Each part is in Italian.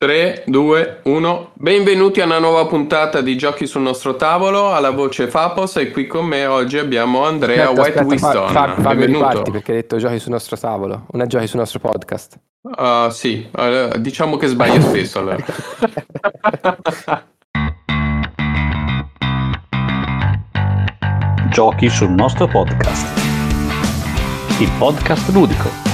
3, 2, 1. Benvenuti a una nuova puntata di Giochi sul nostro tavolo. Alla voce Fapos e qui con me oggi abbiamo Andrea Aspetta, White aspetta, Wiston. fa- fa- Fabio riparti perché hai detto giochi sul nostro tavolo, una giochi sul nostro podcast. Ah, sì, eh, diciamo che sbaglio spesso allora. Giochi sul nostro podcast. Il podcast ludico.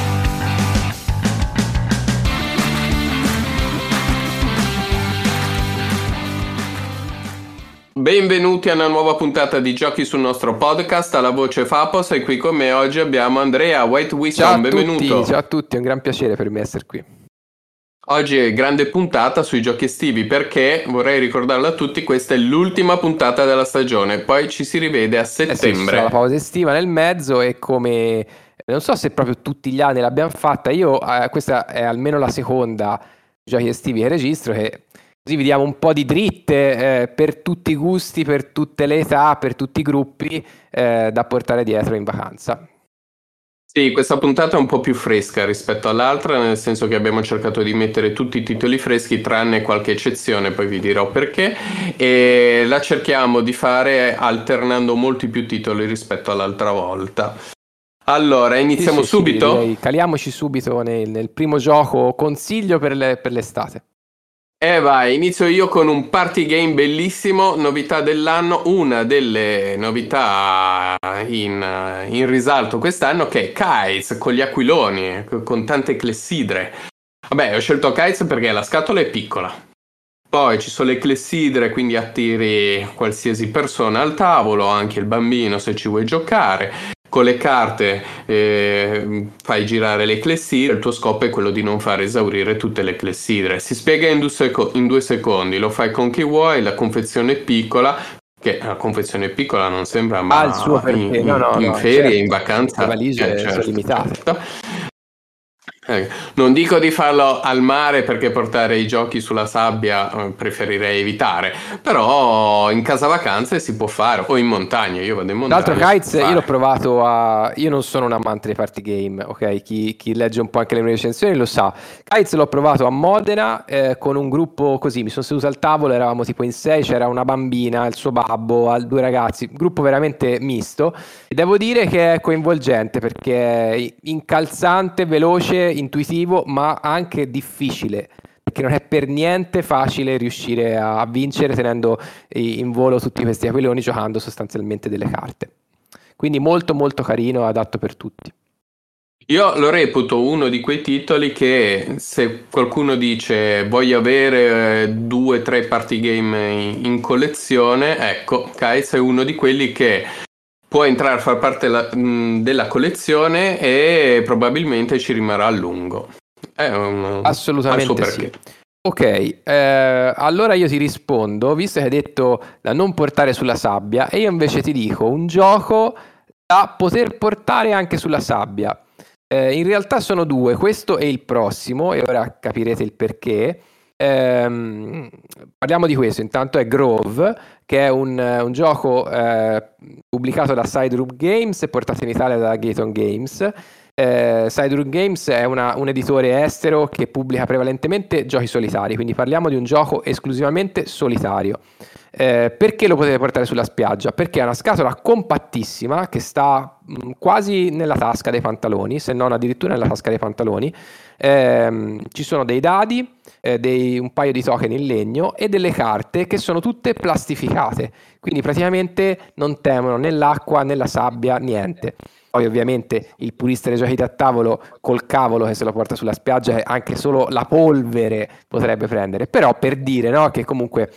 Benvenuti a una nuova puntata di Giochi sul nostro podcast. Alla voce Fapos e qui con me oggi abbiamo Andrea White Ciao Wiston. a Benvenuto. tutti, ciao a tutti, è un gran piacere per me essere qui. Oggi è grande puntata sui giochi estivi perché vorrei ricordarlo a tutti, questa è l'ultima puntata della stagione, poi ci si rivede a Eh sì, settembre. la pausa estiva nel mezzo e come non so se proprio tutti gli anni l'abbiamo fatta, io eh, questa è almeno la seconda giochi estivi che registro che così vi diamo un po' di dritte eh, per tutti i gusti, per tutte le età, per tutti i gruppi eh, da portare dietro in vacanza. Sì, questa puntata è un po' più fresca rispetto all'altra, nel senso che abbiamo cercato di mettere tutti i titoli freschi, tranne qualche eccezione, poi vi dirò perché, e la cerchiamo di fare alternando molti più titoli rispetto all'altra volta. Allora, iniziamo Sì, sì, sì, subito? direi, caliamoci subito nel, nel primo gioco consiglio per, le- per l'estate. E vai, inizio io con un party game bellissimo, novità dell'anno, una delle novità in, in risalto quest'anno che è Kites con gli aquiloni, con tante clessidre. Vabbè, ho scelto Kites perché la scatola è piccola. Poi ci sono le clessidre, quindi attiri qualsiasi persona al tavolo, anche il bambino se ci vuoi giocare. Con le carte eh, fai girare le clessidre, il tuo scopo è quello di non far esaurire tutte le clessidre. Si spiega in due, seco- in due secondi, lo fai con chi vuoi, la confezione è piccola, che la confezione piccola non sembra, ma Ha il suo perché, in, no, no, in no, ferie, certo. in vacanza, Le valigie eh, sono certo, limitate. Eh, non dico di farlo al mare perché portare i giochi sulla sabbia eh, preferirei evitare, però in casa vacanze si può fare, o in montagna, io vado in montagna. l'altro, Kites, io l'ho provato a. Io non sono un amante dei party game, ok? Chi, chi legge un po' anche le mie recensioni lo sa. Kites l'ho provato a Modena eh, con un gruppo così. Mi sono seduto al tavolo, eravamo tipo in sei, c'era una bambina, il suo babbo, due ragazzi, gruppo veramente misto. E devo dire che è coinvolgente perché è incalzante, veloce, intuitivo, ma anche difficile. Perché non è per niente facile riuscire a vincere tenendo in volo tutti questi aquiloni giocando sostanzialmente delle carte. Quindi molto molto carino, adatto per tutti. Io lo reputo uno di quei titoli che se qualcuno dice voglio avere eh, due o tre party game in, in collezione, ecco, Kites è uno di quelli che può entrare a far parte la- mh, della collezione e probabilmente ci rimarrà a lungo. È un, Assolutamente sì. Ok, eh, allora io ti rispondo, visto che hai detto da non portare sulla sabbia, e io invece ti dico un gioco da poter portare anche sulla sabbia. Eh, in realtà sono due, questo e il prossimo, e ora capirete il perché. Ehm, parliamo di questo, intanto è Grove, che è un, un gioco eh, pubblicato da Side Room Games e portato in Italia da Gaton Games. Eh, Side Room Games è una- un editore estero che pubblica prevalentemente giochi solitari, quindi parliamo di un gioco esclusivamente solitario. Eh, perché lo potete portare sulla spiaggia? Perché è una scatola compattissima che sta mh, quasi nella tasca dei pantaloni, se non addirittura nella tasca dei pantaloni. Ehm, ci sono dei dadi, eh, dei- un paio di token in legno e delle carte che sono tutte plastificate, quindi praticamente non temono né l'acqua né la sabbia, niente. Poi ovviamente il purista dei giochi da tavolo col cavolo che se lo porta sulla spiaggia eh, anche solo la polvere potrebbe prendere, però per dire no, che comunque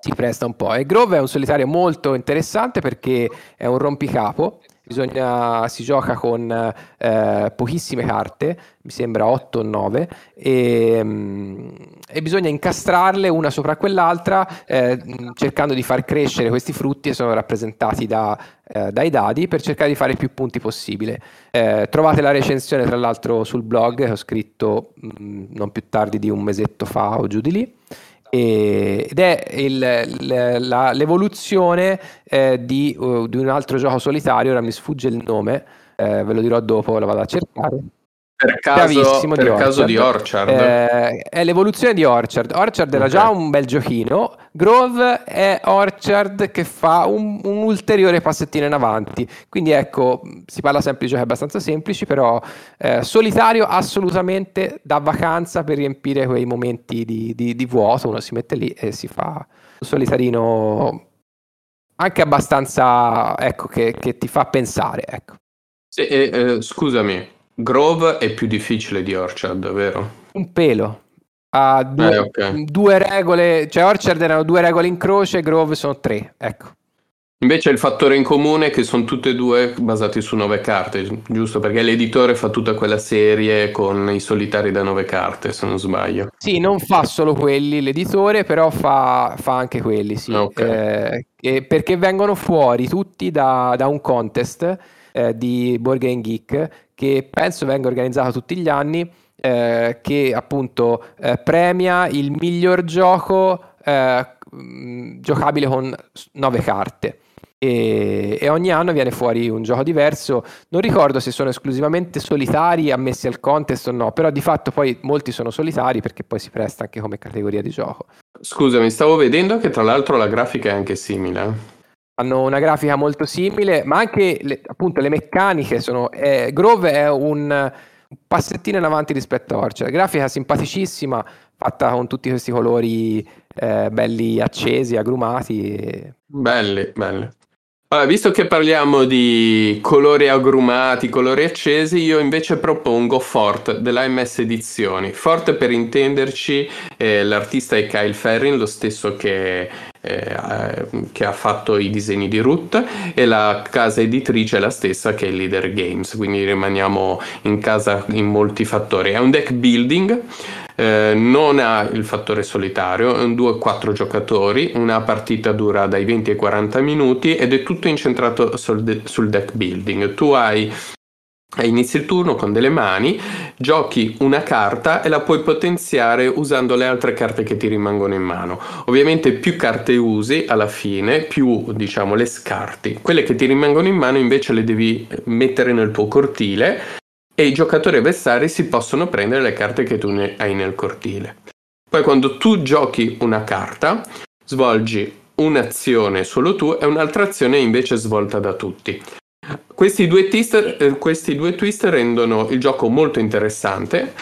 si presta un po'. E Grove è un solitario molto interessante perché è un rompicapo, bisogna, si gioca con eh, pochissime carte, mi sembra 8 o 9, e, mm, e bisogna incastrarle una sopra quell'altra eh, cercando di far crescere questi frutti che sono rappresentati da, eh, dai dadi per cercare di fare più punti possibile. Eh, trovate la recensione tra l'altro sul blog che ho scritto mh, non più tardi di un mesetto fa o giù di lì. Ed è il- la- l'evoluzione eh, di, uh, di un altro gioco solitario, ora mi sfugge il nome, eh, ve lo dirò dopo, lo vado a cercare. Per caso, per di caso Orchard. di Orchard. Eh, è l'evoluzione di Orchard. Orchard era Ok. già un bel giochino. Grove è Orchard che fa un, un ulteriore passettino in avanti. Quindi ecco, si parla sempre di giochi abbastanza semplici, però eh, solitario assolutamente da vacanza per riempire quei momenti di, di- di vuoto. Uno si mette lì e si fa un solitarino anche abbastanza, ecco, che, che ti fa pensare, ecco. Sì, eh, scusami, Grove è più difficile di Orchard, vero? Un pelo. Ha due, Eh, ok. due regole, cioè Orchard erano due regole in croce, Grove sono tre, ecco. Invece il fattore in comune è che sono tutte e due basati su nove carte, giusto? Perché l'editore fa tutta quella serie con i solitari da nove carte, se non sbaglio. Sì, non fa solo quelli l'editore, però fa, fa anche quelli, sì. Ok. Eh, e perché vengono fuori tutti da, da un contest eh, di Game Geek che penso venga organizzato tutti gli anni, eh, che appunto eh, premia il miglior gioco eh, giocabile con nove carte. E, e ogni anno viene fuori un gioco diverso. Non ricordo se sono esclusivamente solitari ammessi al contest o no, però di fatto poi molti sono solitari perché poi si presta anche come categoria di gioco. Scusami, stavo vedendo che tra l'altro la grafica è anche simile. Hanno una grafica molto simile, ma anche le, appunto le meccaniche sono. eh, Grove è un, passettino in avanti rispetto a Orchard. Grafica simpaticissima, fatta con tutti questi colori eh, belli accesi, agrumati. Belli, belli. Allora, visto che parliamo di colori agrumati, colori accesi, io invece propongo Fort della MS Edizioni. Fort, per intenderci, eh, l'artista è Kyle Ferrin, lo stesso che, eh, che ha fatto i disegni di Root, e la casa editrice è la stessa che è Leader Games, quindi rimaniamo in casa in molti fattori. È un deck building. Eh, non ha il fattore solitario, è un 2-4 giocatori, una partita dura dai 20 ai 40 minuti ed è tutto incentrato sul, de- sul deck building. Tu hai eh, inizi il turno con delle mani, giochi una carta e la puoi potenziare usando le altre carte che ti rimangono in mano. Ovviamente più carte usi alla fine, più diciamo le scarti. Quelle che ti rimangono in mano invece le devi mettere nel tuo cortile e i giocatori avversari si possono prendere le carte che tu ne hai nel cortile. Poi quando tu giochi una carta, svolgi un'azione solo tu e un'altra azione invece svolta da tutti. Questi due, twist, eh, questi due twist rendono il gioco molto interessante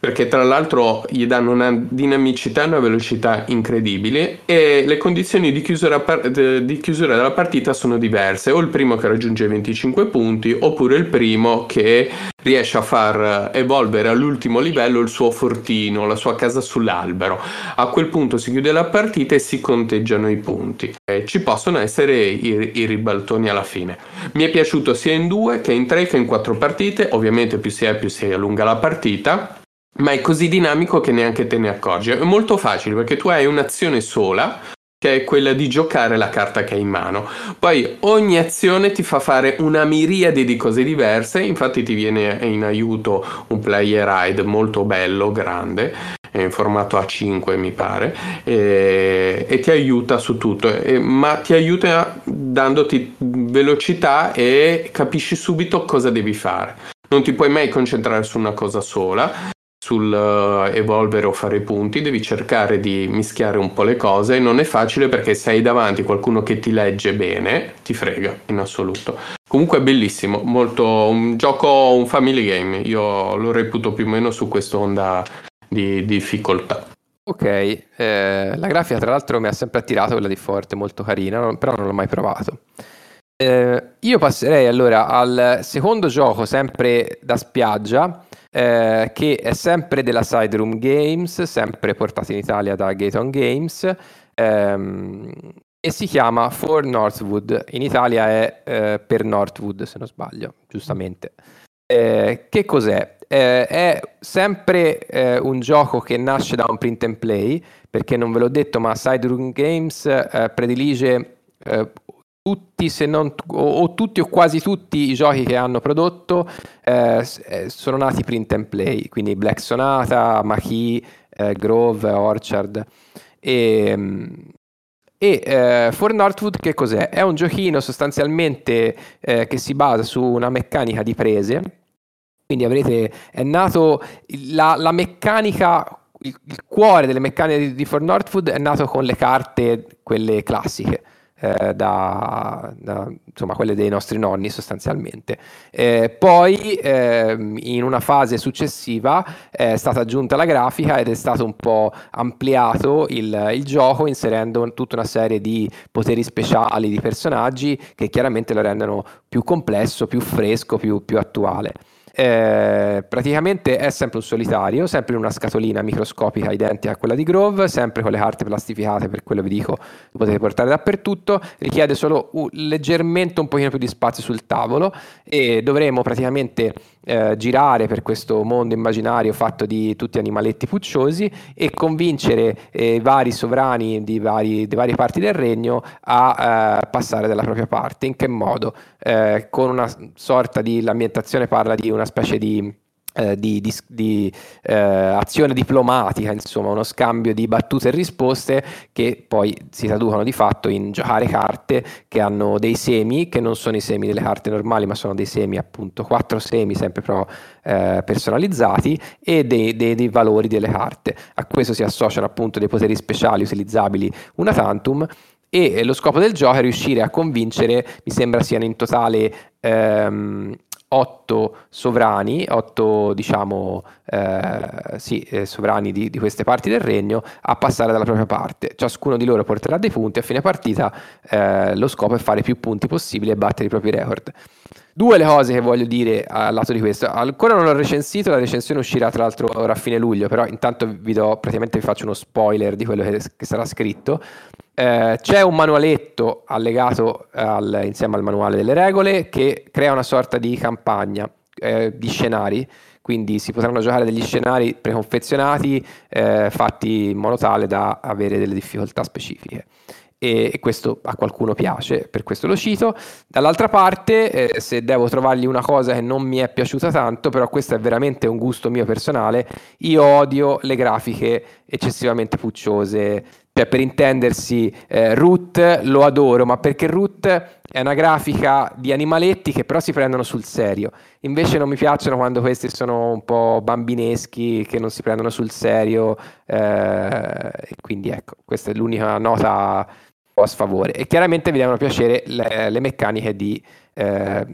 perché tra l'altro gli danno una dinamicità e una velocità incredibili e le condizioni di chiusura, par- di chiusura della partita sono diverse, o il primo che raggiunge 25 punti oppure il primo che riesce a far evolvere all'ultimo livello il suo fortino, la sua casa sull'albero. A quel punto si chiude la partita e si conteggiano i punti. E ci possono essere i, i ribaltoni alla fine. Mi è piaciuto sia in due che in tre che in quattro partite, ovviamente più si è più si allunga la partita ma è così dinamico che neanche te ne accorgi. È molto facile perché tu hai un'azione sola, che è quella di giocare la carta che hai in mano. Poi ogni azione ti fa fare una miriade di cose diverse, infatti ti viene in aiuto un player ride molto bello, grande, in formato A5 mi pare, e, e ti aiuta su tutto, e- ma ti aiuta dandoti velocità e capisci subito cosa devi fare. Non ti puoi mai concentrare su una cosa sola, sul eh, evolvere o fare punti, devi cercare di mischiare un po' le cose. Non è facile perché se hai davanti qualcuno che ti legge bene, ti frega in assoluto. Comunque è bellissimo, molto un gioco, un family game. Io lo reputo più o meno su quest'onda di difficoltà. Ok, eh, la grafica tra l'altro mi ha sempre attirato quella di Forte, molto carina, però non l'ho mai provato. Eh, io passerei allora al secondo gioco, sempre da spiaggia, eh, che è sempre della Side Room Games, sempre portato in Italia da Gaton Games, ehm, e si chiama For Northwood. In Italia è eh, per Northwood, se non sbaglio, giustamente. Eh, che cos'è? Eh, è sempre eh, un gioco che nasce da un print and play, perché non ve l'ho detto, ma Side Room Games eh, predilige eh, tutti, se non o, o tutti o quasi tutti i giochi che hanno prodotto eh, eh, sono nati print and play, quindi Black Sonata, Maquis, eh, Grove, Orchard. E, mm, e eh, For Northwood che cos'è? È un giochino sostanzialmente eh, che si basa su una meccanica di prese Quindi avrete, è nato la, la meccanica, il, il, cuore delle meccaniche di, di For Northwood è nato con le carte, quelle classiche eh, da, da, insomma, quelle dei nostri nonni sostanzialmente. Eh, poi eh, in una fase successiva è stata aggiunta la grafica ed è stato un po' ampliato il, il gioco inserendo tutta una serie di poteri speciali di personaggi che chiaramente lo rendono più complesso, più fresco, più, più attuale. Eh, praticamente è sempre un solitario, sempre in una scatolina microscopica identica a quella di Grove, sempre con le carte plastificate, per quello vi dico, lo potete portare dappertutto, richiede solo un, leggermente un pochino più di spazio sul tavolo e dovremo praticamente eh, girare per questo mondo immaginario fatto di tutti animaletti pucciosi e convincere eh, i vari sovrani di, vari, di, varie parti del regno a eh, passare dalla propria parte. In che modo? Eh, con una sorta di, l'ambientazione parla di una specie di eh, di, di, di eh, azione diplomatica, insomma, uno scambio di battute e risposte che poi si traducono di fatto in giocare carte che hanno dei semi, che non sono i semi delle carte normali, ma sono dei semi, appunto, quattro semi sempre però eh, personalizzati e dei, dei, dei, valori delle carte. A questo si associano appunto dei poteri speciali utilizzabili una tantum. E lo scopo del gioco è riuscire a convincere, mi sembra siano in totale ehm, otto sovrani, otto diciamo eh, sì, eh, sovrani di, di, queste parti del regno a passare dalla propria parte. Ciascuno di loro porterà dei punti, a fine partita eh, lo scopo è fare più punti possibili e battere i propri record. Due le cose che voglio dire al lato di questo. Ancora non l'ho recensito, la recensione uscirà tra l'altro ora a fine luglio, però intanto vi do, praticamente vi faccio uno spoiler di quello che, che sarà scritto. Eh, c'è un manualetto allegato al, insieme al manuale delle regole che crea una sorta di campagna eh, di scenari quindi si potranno giocare degli scenari preconfezionati eh, fatti in modo tale da avere delle difficoltà specifiche e, questo a qualcuno piace, per questo lo cito. Dall'altra parte, eh, se devo trovargli una cosa che non mi è piaciuta tanto, però questo è veramente un gusto mio personale, io odio le grafiche eccessivamente pucciose. Cioè, per intendersi, eh, Root lo adoro, ma perché Root è una grafica di animaletti che però si prendono sul serio. Invece non mi piacciono quando questi sono un po' bambineschi, che non si prendono sul serio. Eh, quindi ecco, questa è l'unica nota a sfavore. E chiaramente vi devono piacere le, le meccaniche di eh,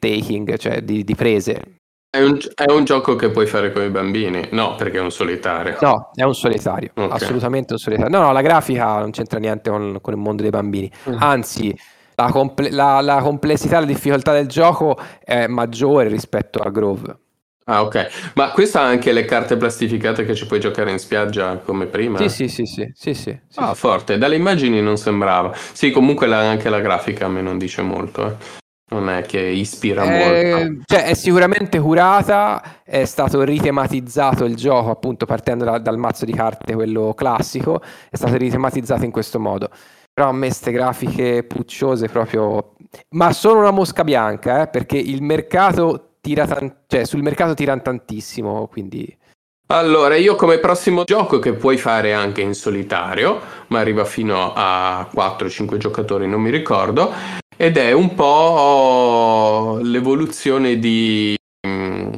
taking, cioè di, di prese. È un, è un, gioco che puoi fare con i bambini? No, perché è un solitario. No, è un solitario, okay. assolutamente un solitario. No, no, la grafica non c'entra niente con, con il mondo dei bambini. Mm. Anzi, la, comple- la, la complessità, la difficoltà del gioco è maggiore rispetto a Grove. Ah, ok. Ma questa ha anche le carte plastificate che ci puoi giocare in spiaggia come prima? Sì, sì, sì, sì, sì, sì, sì Ah, forte. Dalle immagini non sembrava. Sì, comunque la, anche la grafica a me non dice molto, eh. Non è che ispira eh, molto. Cioè, è sicuramente curata, è stato ritematizzato il gioco, appunto, partendo da, dal mazzo di carte, quello classico, è stato ritematizzato in questo modo. Però a me queste grafiche pucciose proprio... Ma sono una mosca bianca, eh, perché il mercato tira tan- cioè sul mercato tirano tantissimo, quindi... Allora, io come prossimo gioco che puoi fare anche in solitario, ma arriva fino a 4-5 giocatori, non mi ricordo, ed è un po' l'evoluzione di mm,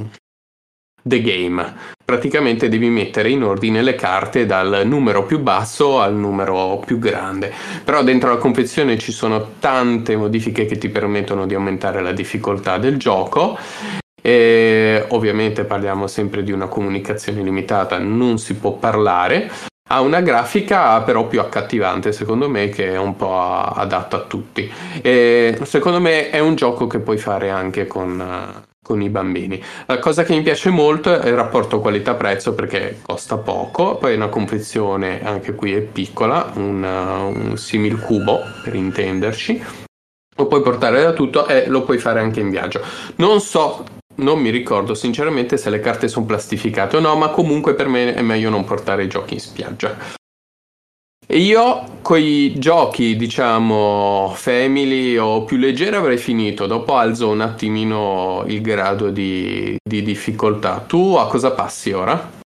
The Game. Praticamente devi mettere in ordine le carte dal numero più basso al numero più grande. Però dentro la confezione ci sono tante modifiche che ti permettono di aumentare la difficoltà del gioco e ovviamente parliamo sempre di una comunicazione limitata, non si può parlare. Ha una grafica però più accattivante, secondo me, che è un po' adatta a tutti. E secondo me è un gioco che puoi fare anche con, con i bambini. La cosa che mi piace molto è il rapporto qualità-prezzo perché costa poco, poi una confezione anche qui è piccola, un, un simil cubo per intenderci. Lo puoi portare da tutto e lo puoi fare anche in viaggio. Non so non mi ricordo sinceramente se le carte sono plastificate o no, ma comunque per me è meglio non portare i giochi in spiaggia. E io con i giochi, diciamo, family o più leggeri avrei finito, dopo alzo un attimino il grado di, di difficoltà. Tu a cosa passi ora?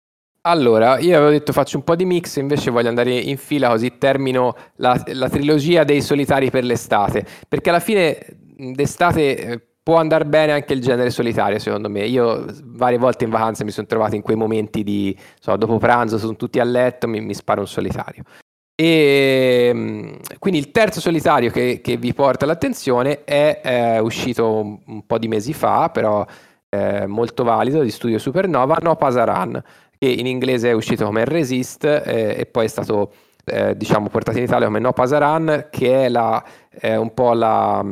Allora, io avevo detto faccio un po' di mix, invece voglio andare in fila così termino la, la trilogia dei solitari per l'estate, perché alla fine d'estate può andare bene anche il genere solitario, secondo me. Io varie volte in vacanza mi sono trovato in quei momenti di, so, dopo pranzo, sono tutti a letto, mi, mi sparo un solitario. E mm, quindi il terzo solitario che, che vi porta l'attenzione è, è uscito un, un, po' di mesi fa, però è molto valido, di studio Supernova, No Pasaran, che in inglese è uscito come Resist eh, e poi è stato eh, diciamo portato in Italia come No Pasaran, che è, la, un po' la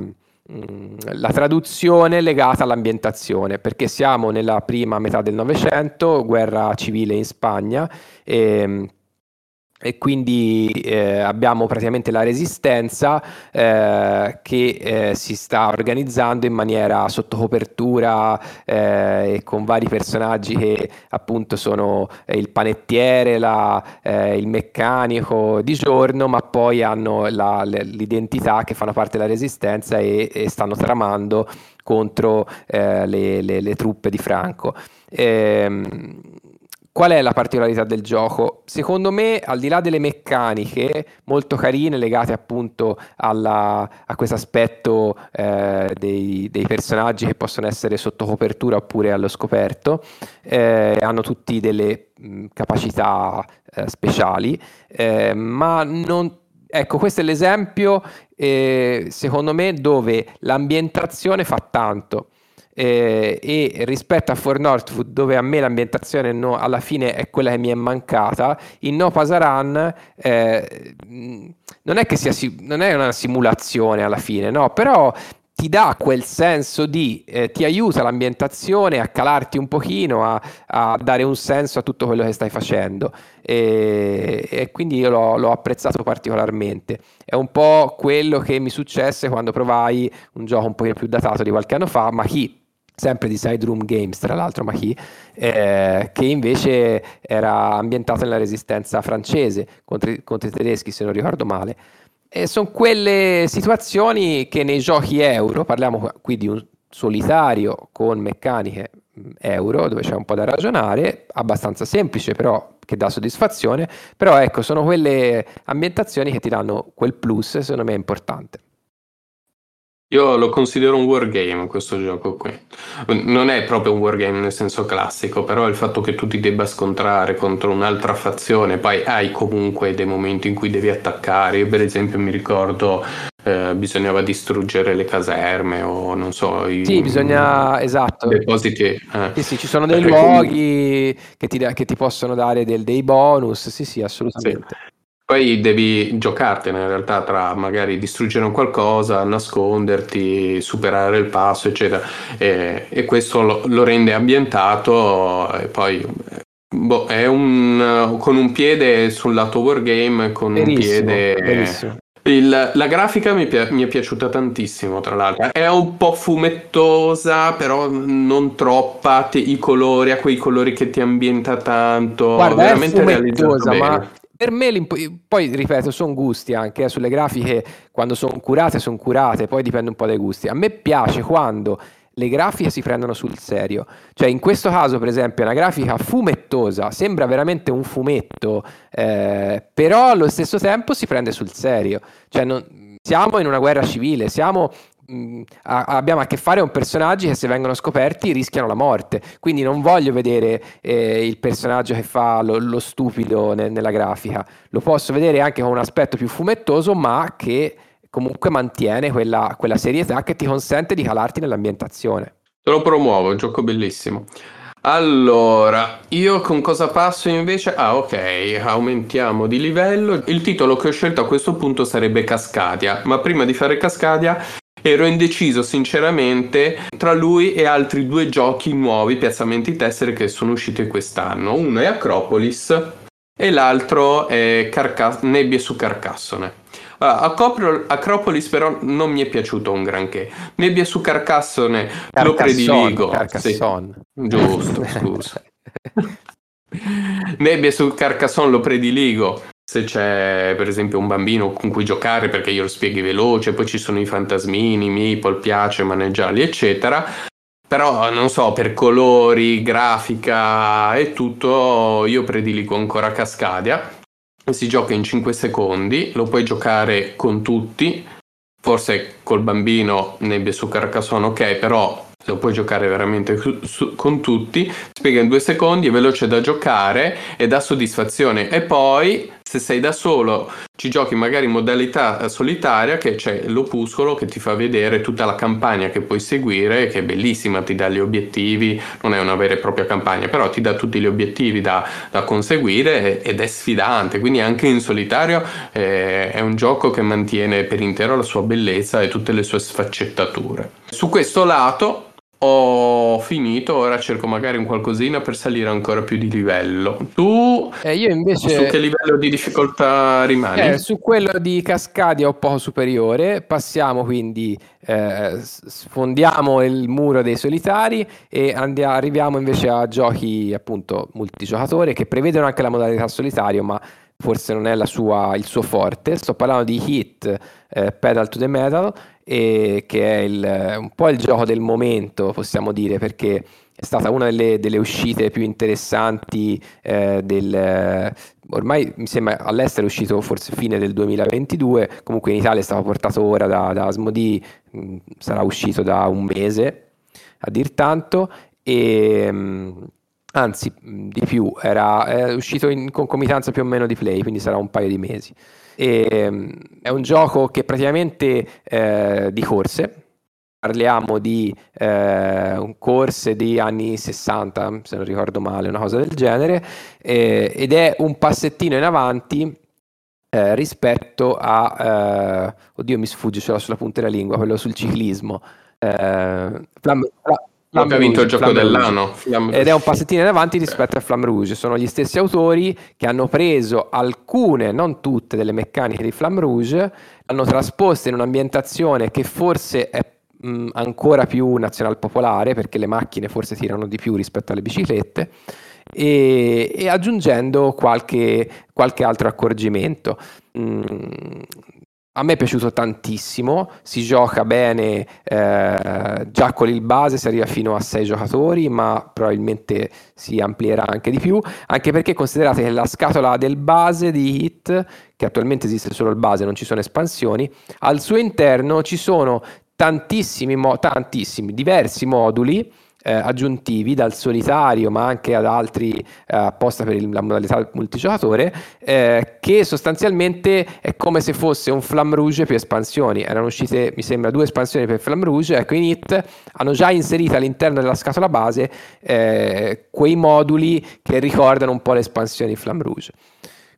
la traduzione legata all'ambientazione, perché siamo nella prima metà del Novecento, guerra civile in Spagna, e, e quindi eh, abbiamo praticamente la resistenza eh, che eh, si sta organizzando in maniera sotto copertura eh, e con vari personaggi che appunto sono eh, il panettiere, la, eh, il meccanico di giorno, ma poi hanno la, l'identità che fanno parte della resistenza e, e stanno tramando contro le, le, le, truppe di Franco. Ehm, Qual è la particolarità del gioco? Secondo me, al di là delle meccaniche molto carine legate appunto alla, a questo aspetto eh, dei, dei, personaggi che possono essere sotto copertura oppure allo scoperto, eh, hanno tutti delle mh, capacità eh, speciali, eh, ma non, Ecco, questo è l'esempio, eh, secondo me, dove l'ambientazione fa tanto eh, e rispetto a For Northwood dove a me l'ambientazione no, alla fine è quella che mi è mancata in No Pasaran eh, non è che sia non è una simulazione alla fine no però ti dà quel senso di, eh, ti aiuta l'ambientazione a calarti un pochino, a, a, dare un senso a tutto quello che stai facendo e, e quindi io l'ho, l'ho, apprezzato particolarmente. È un po' quello che mi successe quando provai un gioco un pochino più datato di qualche anno fa, ma chi sempre di Side Room Games, tra l'altro Machi, eh, che invece era ambientato nella resistenza francese contro, contro i tedeschi, se non ricordo male. E sono quelle situazioni che nei giochi euro, parliamo qui di un solitario con meccaniche mm, euro, dove c'è un po' da ragionare, abbastanza semplice però che dà soddisfazione, però ecco, sono quelle ambientazioni che ti danno quel plus, secondo me è importante. Io lo considero un wargame questo gioco qui. Non è proprio un wargame nel senso classico, però il fatto che tu ti debba scontrare contro un'altra fazione, poi hai comunque dei momenti in cui devi attaccare. Io per esempio mi ricordo eh, bisognava distruggere le caserme o non so. I, sì, bisogna, esatto. Depositi. Eh. Sì, sì, ci sono dei luoghi che ti, che ti possono dare del, dei bonus, sì, sì, assolutamente. Sì. Poi devi giocartene in realtà tra magari distruggere un qualcosa, nasconderti, superare il passo, eccetera. E, e questo lo, lo, rende ambientato e poi boh, è un, con un piede sul lato wargame, con benissimo, un piede... Il, la grafica mi, mi, è piaciuta tantissimo, tra l'altro. È un po' fumettosa, però non troppa. Te, I colori, ha quei colori che ti ambienta tanto. Guarda, veramente è fumettosa, ma per me, poi ripeto, sono gusti anche, eh, sulle grafiche quando sono curate, sono curate, poi dipende un po' dai gusti. A me piace quando le grafiche si prendono sul serio. Cioè, in questo caso, per esempio, è una grafica fumettosa, sembra veramente un fumetto, eh, però allo stesso tempo si prende sul serio. Cioè, non, siamo in una guerra civile, siamo mh, abbiamo a che fare con personaggi che se vengono scoperti rischiano la morte. Quindi non voglio vedere eh, il personaggio che fa lo, lo stupido ne, nella grafica. Lo posso vedere anche con un aspetto più fumettoso, ma che comunque mantiene quella, quella serietà che ti consente di calarti nell'ambientazione. Te lo promuovo, è un gioco bellissimo. Allora, io con cosa passo invece? Ah, ok, aumentiamo di livello. Il titolo che ho scelto a questo punto sarebbe Cascadia, ma prima di fare Cascadia ero indeciso sinceramente tra lui e altri due giochi nuovi, piazzamenti tessere che sono usciti quest'anno. Uno è Acropolis e l'altro è Carca- Nebbie su Carcassone. Uh, Acropolis però non mi è piaciuto un granché. Nebbia su Carcassone Carcasson, lo prediligo. Carcassonne. Sì. Giusto, scusa. Nebbia su Carcassonne lo prediligo se c'è per esempio un bambino con cui giocare perché io lo spieghi veloce, poi ci sono i fantasmini, Meeple piace maneggiarli, eccetera. Però non so, per colori, grafica e tutto, io prediligo ancora Cascadia. Si gioca in 5 secondi, lo puoi giocare con tutti forse col bambino nebbia su Carcassonne ok, però lo puoi giocare veramente su, su, con tutti, spiega in due secondi, è veloce da giocare e dà soddisfazione. E poi, se sei da solo, ci giochi magari in modalità eh, solitaria, che c'è l'opuscolo che ti fa vedere tutta la campagna che puoi seguire, che è bellissima, ti dà gli obiettivi, non è una vera e propria campagna, però ti dà tutti gli obiettivi da, da conseguire ed è sfidante, quindi anche in solitario eh, è un gioco che mantiene per intero la sua bellezza e tutte le sue sfaccettature. Su questo lato ho finito, ora cerco magari un qualcosina per salire ancora più di livello. Tu eh, io invece su che livello di difficoltà rimani? Eh, su quello di Cascadia o poco superiore, passiamo quindi eh, sfondiamo il muro dei solitari e andiamo, arriviamo invece a giochi appunto multigiocatore che prevedono anche la modalità solitario, ma forse non è sua, il suo forte. Sto parlando di Hit eh, Pedal to the Metal che è il, un po' il gioco del momento, possiamo dire, perché è stata una delle, delle uscite più interessanti eh, del... Ormai mi sembra all'estero è uscito forse fine del 2022, comunque in Italia è stato portato ora da, da Asmodee, mm, sarà uscito da un mese a dir tanto e anzi di più, era uscito in concomitanza più o meno di Play, quindi sarà un paio di mesi. E, è un gioco che praticamente eh, di corse, parliamo di eh, corse di anni 60, se non ricordo male, una cosa del genere, eh, ed è un passettino in avanti eh, rispetto a, eh, oddio mi sfugge, ce l'ho sulla punta della lingua, quello sul ciclismo. Eh, Flam, Flam che ha vinto il gioco Flam dell'anno. Flam Ed è un passettino in avanti rispetto a Flam Rouge. Sono gli stessi autori che hanno preso alcune, non tutte, delle meccaniche di Flam Rouge, hanno trasposte in un'ambientazione che forse è mh, ancora più nazional popolare, perché le macchine forse tirano di più rispetto alle biciclette, e, e aggiungendo qualche, qualche altro accorgimento. Mm, a me è piaciuto tantissimo, si gioca bene eh, già con il base, si arriva fino a 6 giocatori, ma probabilmente si amplierà anche di più, anche perché considerate che la scatola del base di Hit, che attualmente esiste solo il base, non ci sono espansioni, al suo interno ci sono tantissimi, mo- tantissimi diversi moduli eh, aggiuntivi dal solitario ma anche ad altri eh, apposta per il, la modalità multigiocatore eh, che sostanzialmente è come se fosse un Flam Rouge più espansioni. Erano uscite mi sembra due espansioni per Flam Rouge ecco in It. Hanno già inserito all'interno della scatola base eh, quei moduli che ricordano un po' le espansioni Flam Rouge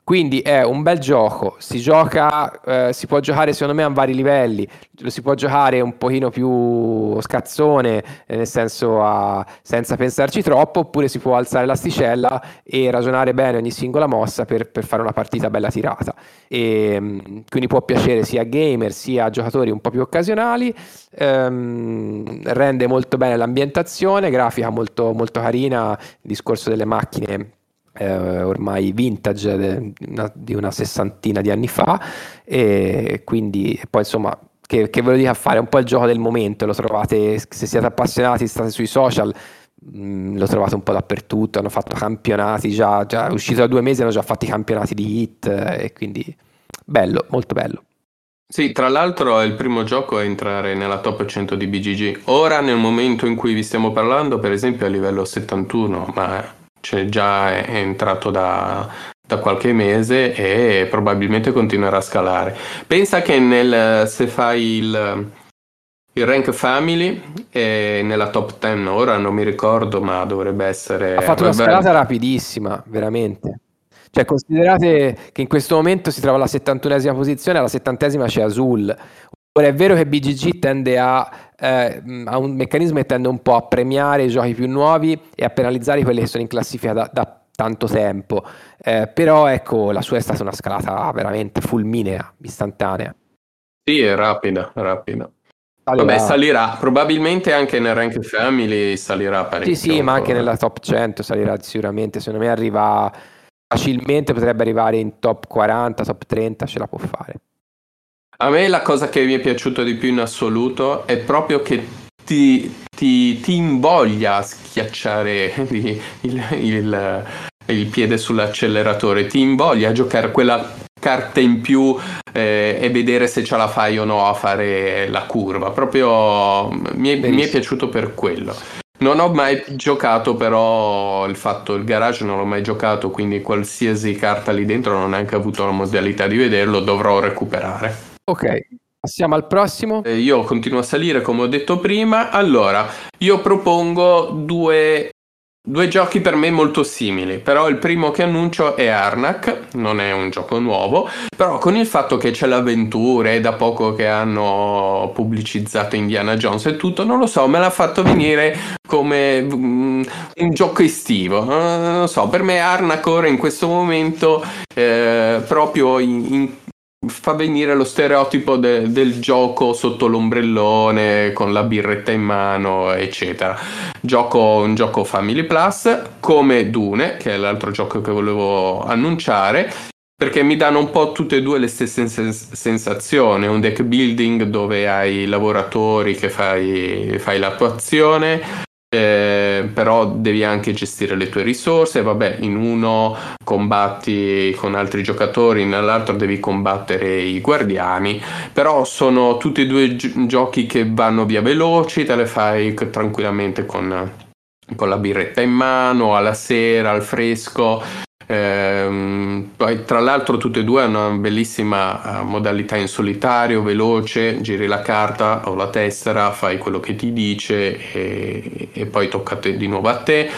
quindi è un bel gioco, si gioca, eh, si può giocare secondo me a vari livelli, lo si può giocare un pochino più scazzone, eh, nel senso a, senza pensarci troppo, oppure si può alzare l'asticella e ragionare bene ogni singola mossa per, per fare una partita bella tirata. E, ehm, quindi può piacere sia a gamer sia a giocatori un po' più occasionali, ehm, rende molto bene l'ambientazione, grafica molto, molto carina, il discorso delle macchine eh, ormai vintage de, una, di una sessantina di anni fa e quindi poi insomma che, che ve lo dica a fare un po' il gioco del momento lo trovate se siete appassionati state sui social mh, mm, lo trovate un po' dappertutto hanno fatto campionati già, già uscito da due mesi hanno già fatto i campionati di hit e quindi bello molto bello sì, tra l'altro è il primo gioco a entrare nella top 100 di BGG. Ora, nel momento in cui vi stiamo parlando, per esempio, a livello 71, ma cioè già è entrato da, da qualche mese e probabilmente continuerà a scalare. Pensa che nel, se fai il, il rank family è nella top 10 ora, non mi ricordo, ma dovrebbe essere... Ha fatto una scalata rapidissima, veramente. Cioè, considerate che in questo momento si trova alla 71esima posizione, alla 70esima c'è Azul. Ora è vero che BGG tende a, eh, ha un meccanismo che tende un po' a premiare i giochi più nuovi e a penalizzare quelli che sono in classifica da, da tanto tempo, eh, però ecco la sua è stata una scalata veramente fulminea, istantanea. Sì, è rapida, rapida. Salirà. Vabbè, salirà, probabilmente anche nel rank family salirà parecchio. Sì, sì, ma anche nella top 100 salirà sicuramente, secondo me arriva facilmente, potrebbe arrivare in top 40, top 30, ce la può fare. A me la cosa che mi è piaciuto di più in assoluto è proprio che ti, ti, ti invoglia a schiacciare il, il, il, il, piede sull'acceleratore, ti invoglia a giocare quella carte in più eh, e vedere se ce la fai o no a fare la curva. Proprio mi è, mi è piaciuto per quello. Non ho mai giocato però il fatto il garage non l'ho mai giocato, quindi qualsiasi carta lì dentro non ho neanche avuto la modalità di vederlo, dovrò recuperare. Ok, passiamo al prossimo. Eh, io continuo a salire come ho detto prima. Allora, io propongo due Due giochi per me molto simili, però il primo che annuncio è Arnak, non è un gioco nuovo, però con il fatto che c'è l'avventura e da poco che hanno pubblicizzato Indiana Jones e tutto, non lo so, me l'ha fatto venire come um, un gioco estivo, non lo so, per me Arnak ora in questo momento eh, proprio in, in fa venire lo stereotipo de- del gioco sotto l'ombrellone con la birretta in mano eccetera. Gioco un gioco Family Plus come Dune che è l'altro gioco che volevo annunciare perché mi danno un po' tutte e due le stesse sens- sensazioni. Un deck building dove hai lavoratori che fai, fai l'attuazione eh, però devi anche gestire le tue risorse, vabbè, in uno combatti con altri giocatori, nell'altro devi combattere i guardiani, però sono tutti e due gi- giochi che vanno via veloci, te le fai tranquillamente con, con la birretta in mano, alla sera, al fresco, Ehm, poi, tra l'altro, tutte e due hanno una bellissima uh, modalità in solitario, veloce, giri la carta o la tessera, fai quello che ti dice e, e poi tocca te, di nuovo a te.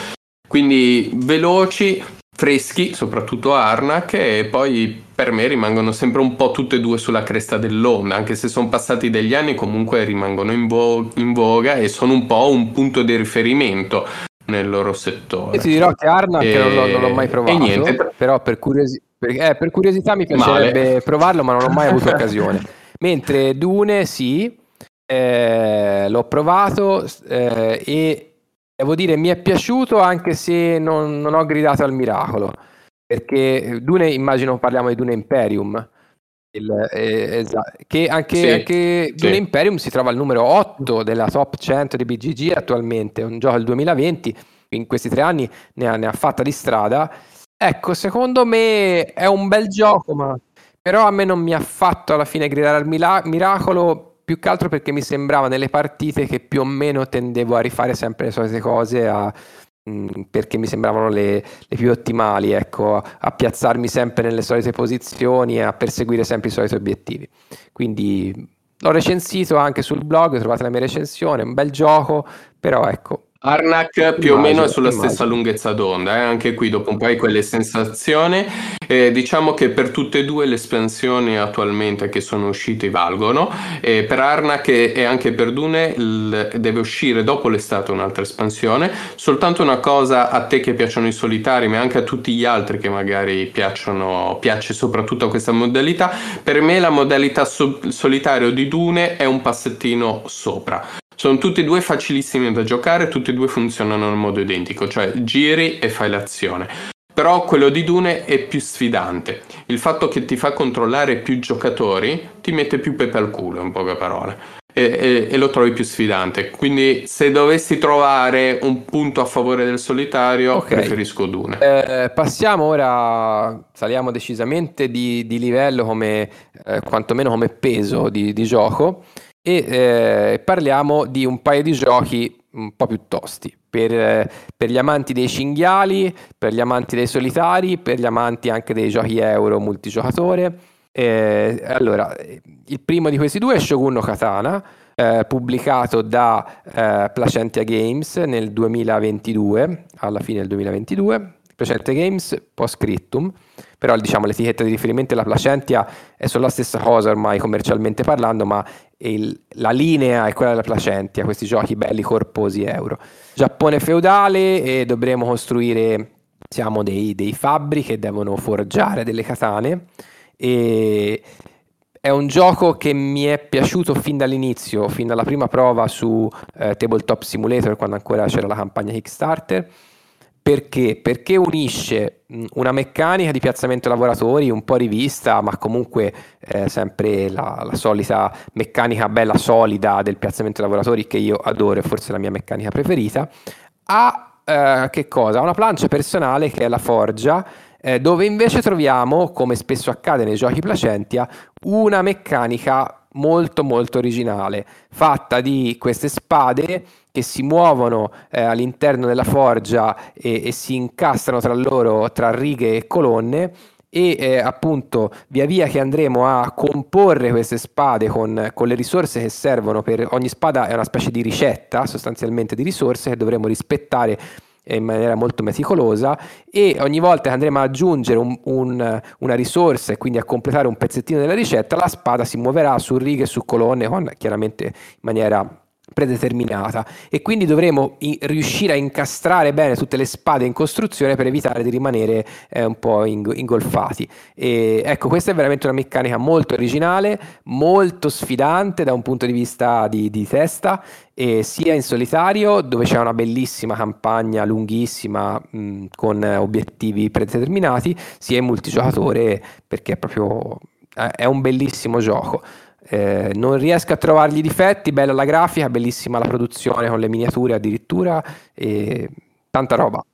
Quindi veloci, freschi, soprattutto Arnak, e poi per me rimangono sempre un po' tutte e due sulla cresta dell'onda, anche se sono passati degli anni, comunque rimangono in, vo- in voga e sono un po' un punto di riferimento nel loro settore. Io ti dirò che Arnak e... non, l'ho, non l'ho mai provato, niente. però per, curiosi... per, eh, per, curiosità mi piacerebbe Male. provarlo, ma non ho mai avuto occasione. Mentre Dune sì, eh, l'ho provato eh, e devo dire mi è piaciuto anche se non, non ho gridato al miracolo, perché Dune immagino parliamo di Dune Imperium. Il, eh, esatto, che anche, sì, anche sì. Dune Imperium si trova al numero 8 della top 100 di BGG attualmente, è un gioco del 2020, in questi tre anni ne ha, ne ha fatta di strada. Ecco, secondo me è un bel gioco, ma però a me non mi ha fatto alla fine gridare al mila- miracolo, più che altro perché mi sembrava nelle partite che più o meno tendevo a rifare sempre le solite cose, a perché mi sembravano le, le, più ottimali, ecco, a piazzarmi sempre nelle solite posizioni e a perseguire sempre i soliti obiettivi. Quindi l'ho recensito anche sul blog, trovate la mia recensione, un bel gioco, però ecco, Arnak più o meno è sulla immagino. stessa lunghezza d'onda, eh? anche qui dopo un po' hai quelle sensazioni. Eh, diciamo che per tutte e due le espansioni attualmente che sono uscite valgono. Eh, per Arnak e anche per Dune l- deve uscire dopo l'estate un'altra espansione. Soltanto una cosa a te che piacciono i solitari, ma anche a tutti gli altri che magari piacciono, piace soprattutto questa modalità. Per me la modalità so- solitario di Dune è un passettino sopra. Sono tutti e due facilissimi da giocare, tutti e due funzionano in modo identico, cioè giri e fai l'azione. Però quello di Dune è più sfidante. Il fatto che ti fa controllare più giocatori ti mette più pepe al culo, in poche parole. E, e, e, lo trovi più sfidante. Quindi, se dovessi trovare un punto a favore del solitario, okay. preferisco Dune. Eh, passiamo ora, saliamo decisamente di, di livello, come eh, quantomeno come peso di, di gioco e eh, parliamo di un paio di giochi un po' più tosti per, eh, per, gli amanti dei cinghiali, per gli amanti dei solitari, per gli amanti anche dei giochi euro multigiocatore. Eh, allora, il primo di questi due è Shogun no Katana, eh, pubblicato da eh, Placentia Games nel 2022, alla fine del 2022. Placentia Games Postscriptum però diciamo l'etichetta di riferimento della Placentia è sulla stessa cosa ormai commercialmente parlando, ma il, la linea è quella della Placentia, questi giochi belli corposi euro. Giappone feudale e dovremo costruire siamo dei, dei fabbri che devono forgiare delle katane e è un gioco che mi è piaciuto fin dall'inizio, fin dalla prima prova su eh, Tabletop Simulator quando ancora c'era la campagna Kickstarter perché? Perché unisce una meccanica di piazzamento lavoratori un po' rivista, ma comunque eh, sempre la, la, solita meccanica bella solida del piazzamento lavoratori che io adoro, è forse la mia meccanica preferita, a eh, che cosa? una plancia personale che è la forgia eh, dove invece troviamo, come spesso accade nei giochi Placentia, una meccanica molto molto originale, fatta di queste spade che si muovono eh, all'interno della forgia e, e si incastrano tra loro tra righe e colonne e eh, appunto via via che andremo a comporre queste spade con, con, le risorse che servono per ogni spada è una specie di ricetta sostanzialmente di risorse che dovremo rispettare in maniera molto meticolosa e ogni volta che andremo ad aggiungere un, un, una risorsa e quindi a completare un pezzettino della ricetta la spada si muoverà su righe e su colonne con chiaramente in maniera predeterminata e quindi dovremo in- riuscire a incastrare bene tutte le spade in costruzione per evitare di rimanere eh, un po' ing- ingolfati. E, ecco, questa è veramente una meccanica molto originale, molto sfidante da un punto di vista di, di testa, e sia in solitario dove c'è una bellissima campagna lunghissima mh, con obiettivi predeterminati, sia in multigiocatore perché è proprio eh, è un bellissimo gioco. Eh, non riesco a trovargli difetti, bella la grafica, bellissima la produzione con le miniature addirittura e tanta roba.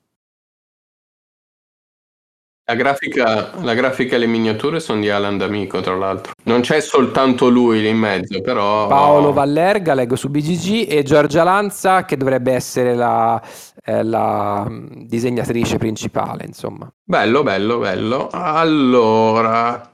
La grafica, la grafica, e le miniature sono di Alan D'Amico, tra l'altro. Non c'è soltanto lui lì in mezzo, però... Paolo Vallerga, leggo su BGG, e Giorgia Lanza, che dovrebbe essere la, eh, la disegnatrice principale, insomma. Bello, bello, bello. Allora,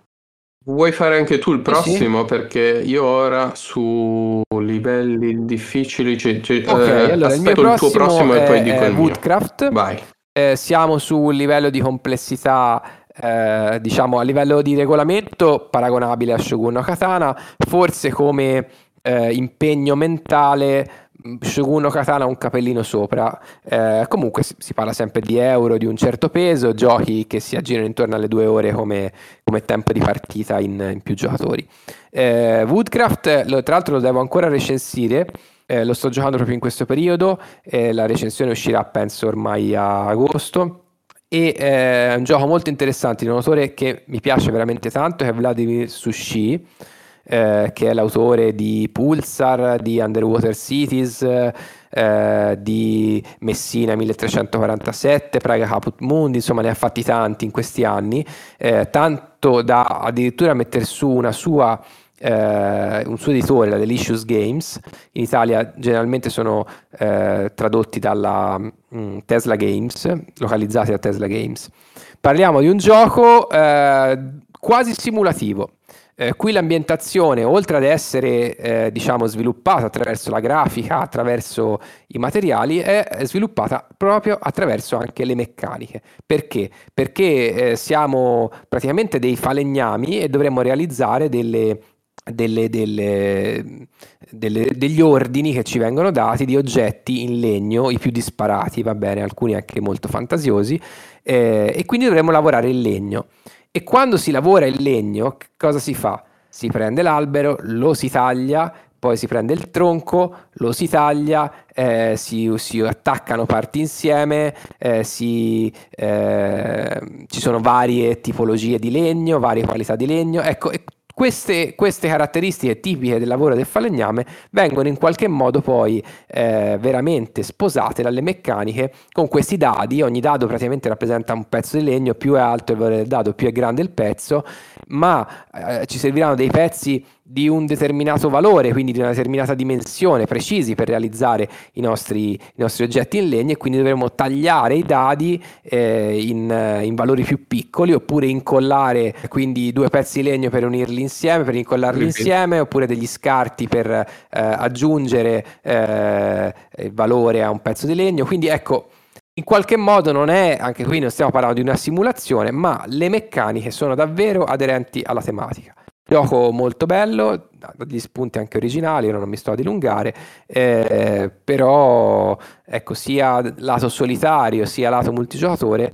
Vuoi fare anche tu il prossimo? Sì. Perché io ora su livelli difficili. Cioè, cioè, ok, eh, allora il, mio il tuo prossimo è, e poi dico il Woodcraft. mio. Vai. Eh, siamo su un livello di complessità, eh, diciamo a livello di regolamento paragonabile a Shogun no Katana, forse come eh, impegno mentale Shogun no Katana un capellino sopra. Eh, comunque si, si, parla sempre di euro di un certo peso, giochi che si aggirano intorno alle due ore come, come tempo di partita in, in più giocatori. Eh, Woodcraft, lo, tra l'altro lo devo ancora recensire. Eh, lo sto giocando proprio in questo periodo, la recensione uscirà penso ormai a agosto e eh, è un gioco molto interessante di un autore che mi piace veramente tanto che è Vladimir Sushi eh, che è l'autore di Pulsar, di Underwater Cities, eh, di Messina 1347, Praga Caput Mundi, insomma ne ha fatti tanti in questi anni, eh, tanto da addirittura mettere su una sua eh, un suo editore, la Delicious Games, in Italia generalmente sono eh, tradotti dalla mh, mm, Tesla Games, localizzati da Tesla Games. Parliamo di un gioco eh, quasi simulativo, eh, qui l'ambientazione, oltre ad essere eh, diciamo, sviluppata attraverso la grafica, attraverso i materiali, è sviluppata proprio attraverso anche le meccaniche. Perché? Perché eh, siamo praticamente dei falegnami e dovremmo realizzare delle, delle, delle, degli ordini che ci vengono dati di oggetti in legno, i più disparati, va bene, alcuni anche molto fantasiosi, eh, e quindi dovremmo lavorare in legno. E quando si lavora il legno, cosa si fa? Si prende l'albero, lo si taglia, poi si prende il tronco, lo si taglia, eh, si, si, attaccano parti insieme, eh, si, eh, ci sono varie tipologie di legno, varie qualità di legno. Ecco, queste, queste, caratteristiche tipiche del lavoro del falegname vengono in qualche modo poi eh, veramente sposate dalle meccaniche con questi dadi, ogni dado praticamente rappresenta un pezzo di legno, più è alto il valore del dado, più è grande il pezzo, ma eh, ci serviranno dei pezzi di un determinato valore, quindi di una determinata dimensione, precisi per realizzare i nostri, i nostri oggetti in legno e quindi dovremo tagliare i dadi eh, in, in, valori più piccoli oppure incollare quindi due pezzi di legno per unirli insieme, per incollarli sì, insieme oppure degli scarti per eh, aggiungere eh, valore a un pezzo di legno. Quindi ecco, in qualche modo non è, anche qui non stiamo parlando di una simulazione, ma le meccaniche sono davvero aderenti alla tematica. Gioco molto bello, dagli spunti anche originali, ora non mi sto a dilungare, eh, però ecco, sia lato solitario sia lato multigiocatore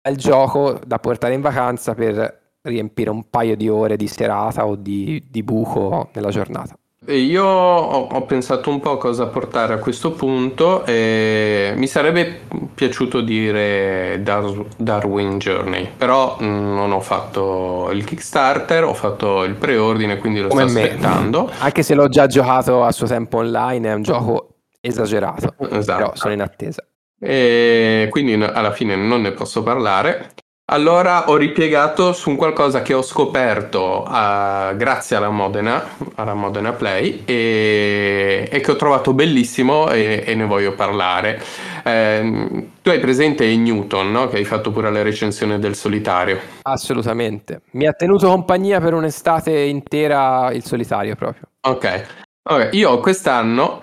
è il gioco da portare in vacanza per riempire un paio di ore di serata o di, di buco nella giornata. Io ho, ho, pensato un po' cosa portare a questo punto e mi sarebbe piaciuto dire Dar- Darwin Journey, però mh, mm, non ho fatto il Kickstarter, ho fatto il preordine, quindi lo Come sto me. aspettando. Anche se l'ho già giocato a suo tempo online, è un gioco esagerato, esatto. però sono in attesa. E quindi alla fine non ne posso parlare. Allora ho ripiegato su un qualcosa che ho scoperto uh, grazie alla Modena, alla Modena Play e, e che ho trovato bellissimo e, e ne voglio parlare. Eh, tu hai presente Newton, no? che hai fatto pure la recensione del solitario. Assolutamente. Mi ha tenuto compagnia per un'estate intera il solitario proprio. Ok. okay. Io quest'anno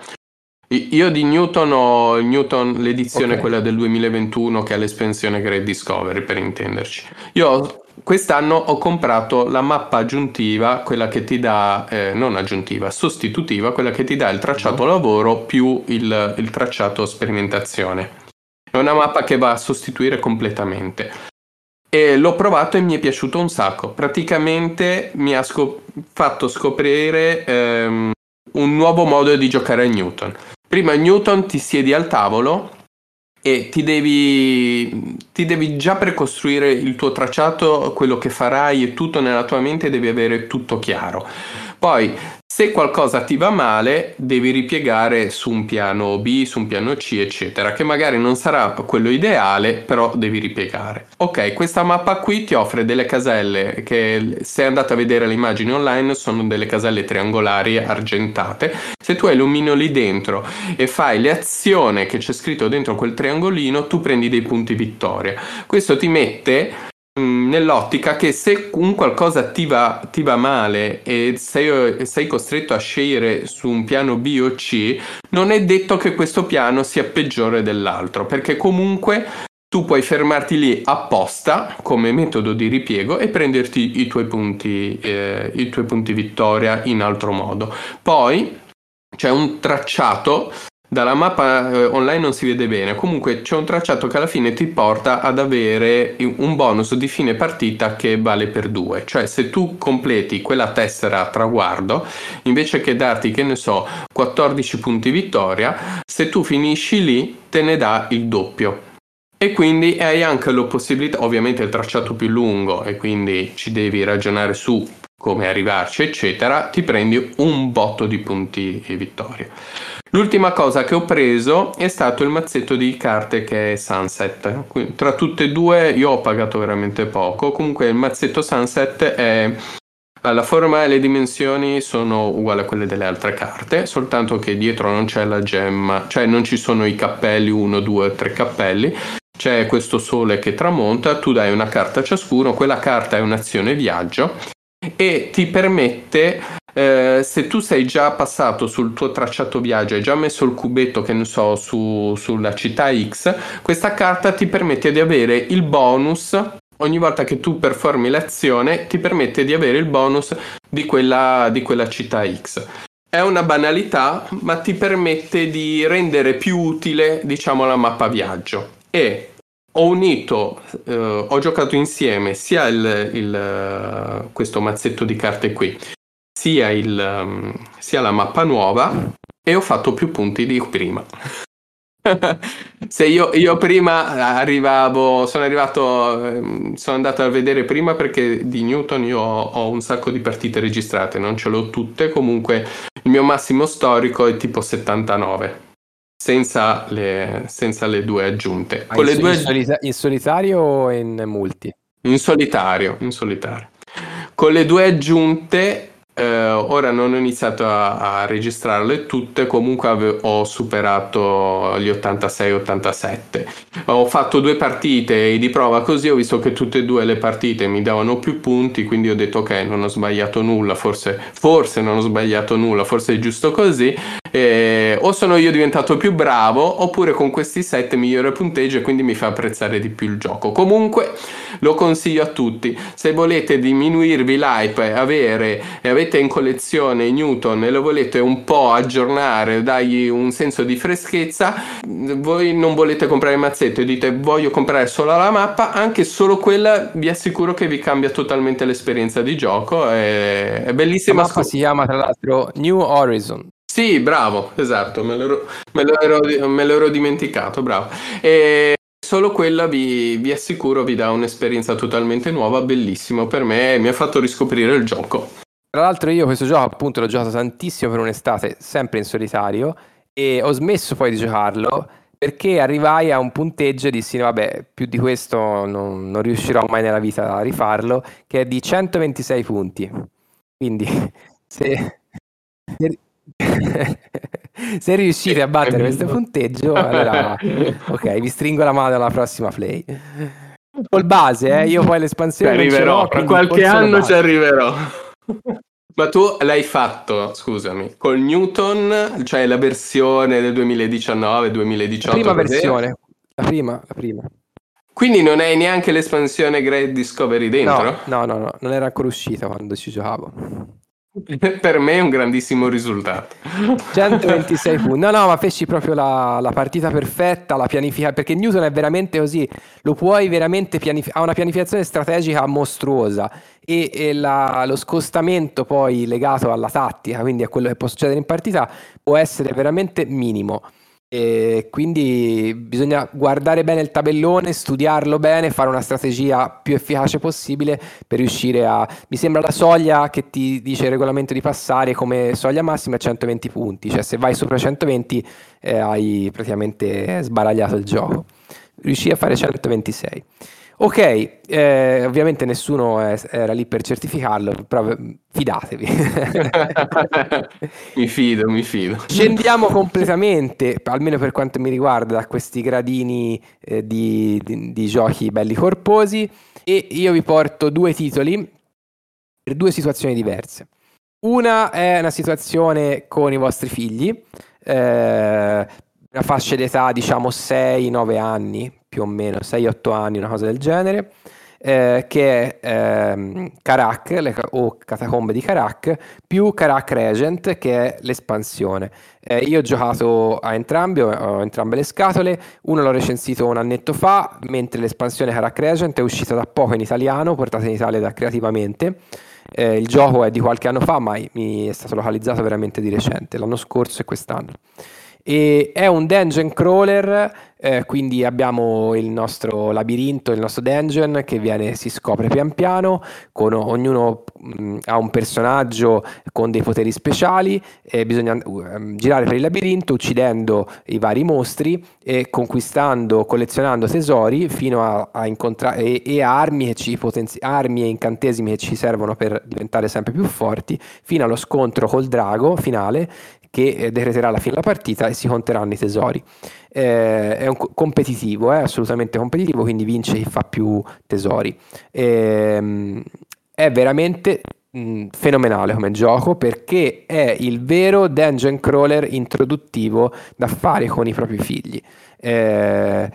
io di Newton ho Newton, l'edizione okay. quella del 2021 che ha l'espansione Great Discovery per intenderci. Io quest'anno ho comprato la mappa aggiuntiva, quella che ti dà, eh, non aggiuntiva, sostitutiva, quella che ti dà il tracciato mm-hmm. lavoro più il, il tracciato sperimentazione. È una mappa che va a sostituire completamente. E l'ho provato e mi è piaciuto un sacco. Praticamente mi ha scop- fatto scoprire ehm, un nuovo modo di giocare a Newton. Prima Newton ti siedi al tavolo e ti devi, ti devi già precostruire il tuo tracciato, quello che farai e tutto nella tua mente devi avere tutto chiaro. Poi se qualcosa ti va male, devi ripiegare su un piano B, su un piano C, eccetera, che magari non sarà quello ideale, però devi ripiegare. Ok, questa mappa qui ti offre delle caselle che se andate a vedere le immagini online sono delle caselle triangolari argentate. Se tu illumini lì dentro e fai le azioni che c'è scritto dentro quel triangolino, tu prendi dei punti vittoria. Questo ti mette nell'ottica che se un qualcosa ti va, ti va male e sei, sei, costretto a scegliere su un piano B o C, non è detto che questo piano sia peggiore dell'altro, perché comunque tu puoi fermarti lì apposta come metodo di ripiego e prenderti i tuoi punti, eh, i tuoi punti vittoria in altro modo. Poi c'è un tracciato dalla mappa eh, online non si vede bene, comunque c'è un tracciato che alla fine ti porta ad avere un bonus di fine partita che vale per due, cioè se tu completi quella tessera a traguardo, invece che darti, che ne so, 14 punti vittoria, se tu finisci lì te ne dà il doppio. E quindi hai anche la possibilità, ovviamente il tracciato più lungo e quindi ci devi ragionare su come arrivarci, eccetera, ti prendi un botto di punti vittoria. L'ultima cosa che ho preso è stato il mazzetto di carte che è Sunset. Tra tutte e due io ho pagato veramente poco. Comunque il mazzetto Sunset è la forma e le dimensioni sono uguali a quelle delle altre carte, soltanto che dietro non c'è la gemma, cioè non ci sono i cappelli, uno, due, tre cappelli, c'è questo sole che tramonta, tu dai una carta a ciascuno, quella carta è un'azione viaggio e ti permette eh, se tu sei già passato sul tuo tracciato viaggio, hai già messo il cubetto, che ne so, su, sulla città X, questa carta ti permette di avere il bonus ogni volta che tu performi l'azione, ti permette di avere il bonus di quella, di quella città X. È una banalità, ma ti permette di rendere più utile, diciamo, la mappa viaggio. E ho unito, eh, ho giocato insieme sia il, il, questo mazzetto di carte qui, sia, il, um, sia la mappa nuova e ho fatto più punti di prima. Se io, io, prima arrivavo, sono arrivato, ehm, sono andato a vedere prima perché di Newton io ho, ho, un sacco di partite registrate, non ce l'ho tutte, comunque il mio massimo storico è tipo 79. Senza le, senza le due aggiunte. Con in, le due... In, solita- in solitario o in multi? In solitario, in solitario. Con le due aggiunte eh, ora non ho iniziato a, a registrarle tutte, comunque ave- ho superato gli 86-87. Ho fatto due partite di prova così, ho visto che tutte e due le partite mi davano più punti, quindi ho detto ok, non ho sbagliato nulla, forse, forse non ho sbagliato nulla, forse è giusto così. E o sono io diventato più bravo, oppure con questi set migliore punteggio e quindi mi fa apprezzare di più il gioco. Comunque lo consiglio a tutti. Se volete diminuirvi l'hype e avere, e avete in collezione Newton e lo volete un po' aggiornare, dargli un senso di freschezza, voi non volete comprare il mazzetto e dite voglio comprare solo la mappa, anche solo quella vi assicuro che vi cambia totalmente l'esperienza di gioco. È, è bellissima. La mappa si chiama tra l'altro New Horizon. Sì, bravo, esatto, me l'ero, me l'ero, me l'ero dimenticato, bravo. E solo quella vi, vi, assicuro vi dà un'esperienza totalmente nuova, bellissimo per me, mi ha fatto riscoprire il gioco. Tra l'altro io questo gioco appunto l'ho giocato tantissimo per un'estate, sempre in solitario, e ho smesso poi di giocarlo perché arrivai a un punteggio e dissi vabbè più di questo non, non riuscirò mai nella vita a rifarlo che è di 126 punti quindi se, se, riuscite a battere questo punteggio allora ok vi stringo la mano alla prossima play col base eh? io poi l'espansione ci arriverò tra qualche anno ci arriverò ma tu l'hai fatto, scusami, col Newton, cioè la versione del 2019-2018? La prima versione, la prima, la prima. Quindi non hai neanche l'espansione Great Discovery dentro? No, no, no, no, non era ancora uscita quando ci giocavo. per me è un grandissimo risultato. 126 punti. No, no, ma feci proprio la, la partita perfetta, la pianificazione, perché Newton è veramente così, lo puoi veramente pianificare, ha una pianificazione strategica mostruosa e, e la, lo scostamento poi legato alla tattica, quindi a quello che può succedere in partita, può essere veramente minimo. E quindi bisogna guardare bene il tabellone, studiarlo bene, fare una strategia più efficace possibile per riuscire a... Mi sembra la soglia che ti dice il regolamento di passare come soglia massima è 120 punti, cioè se vai sopra 120 eh, hai praticamente sbaragliato il gioco. Riuscì a fare 126. Ok, eh, ovviamente nessuno è, era lì per certificarlo, però fidatevi. mi fido, mi fido. Scendiamo completamente, almeno per quanto mi riguarda, da questi gradini eh, di, di, di giochi belli corposi e io vi porto due titoli per due situazioni diverse. Una è una situazione con i vostri figli, eh, una fascia d'età diciamo 6-9 anni, più o meno 6-8 anni, una cosa del genere, eh, che è ehm, Karak le, o Catacombe di Karak più Karak Regent che è l'espansione. Eh, io ho giocato a entrambi, ho entrambe le scatole, uno l'ho recensito un annetto fa, mentre l'espansione Karak Regent è uscita da poco in italiano, portata in Italia da Creativamente. Eh, il gioco è di qualche anno fa, ma mi è stato localizzato veramente di recente, l'anno scorso e quest'anno. E è un dungeon crawler, eh, quindi abbiamo il nostro labirinto, il nostro dungeon che viene, si scopre pian piano, con, ognuno mh, mm, ha un personaggio con dei poteri speciali, e bisogna uh, girare per il labirinto uccidendo i vari mostri e conquistando, collezionando tesori fino a, a incontrare e, e, armi, potenzi- armi e incantesimi che ci servono per diventare sempre più forti, fino allo scontro col drago finale che eh, decreterà la fine della partita e si conteranno i tesori. Eh, è un competitivo, è assolutamente competitivo, quindi vince chi fa più tesori. Eh, è veramente mh, fenomenale come gioco perché è il vero dungeon crawler introduttivo da fare con i propri figli. Eh,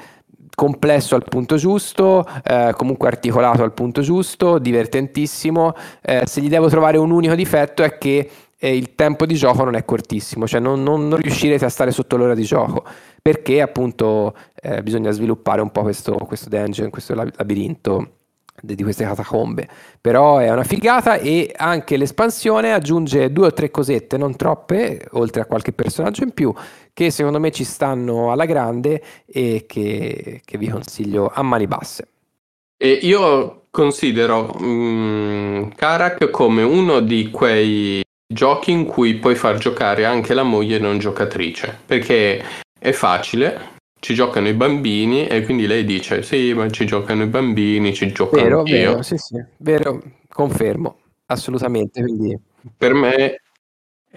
complesso al punto giusto, eh, comunque articolato al punto giusto, divertentissimo. Eh, se gli devo trovare un unico difetto è che e il tempo di gioco non è cortissimo, cioè non, non, non riuscirete a stare sotto l'ora di gioco perché appunto eh, bisogna sviluppare un po' questo, questo dungeon, questo labirinto di queste catacombe. Però è una figata e anche l'espansione aggiunge due o tre cosette, non troppe, oltre a qualche personaggio in più, che secondo me ci stanno alla grande e che, che vi consiglio a mani basse. E io considero um, Karak come uno di quei giochi in cui puoi far giocare anche la moglie non giocatrice, perché è facile, ci giocano i bambini e quindi lei dice sì, ma ci giocano i bambini, ci gioco vero, anch'io. Vero, sì, sì, vero, confermo, assolutamente. Quindi... Per me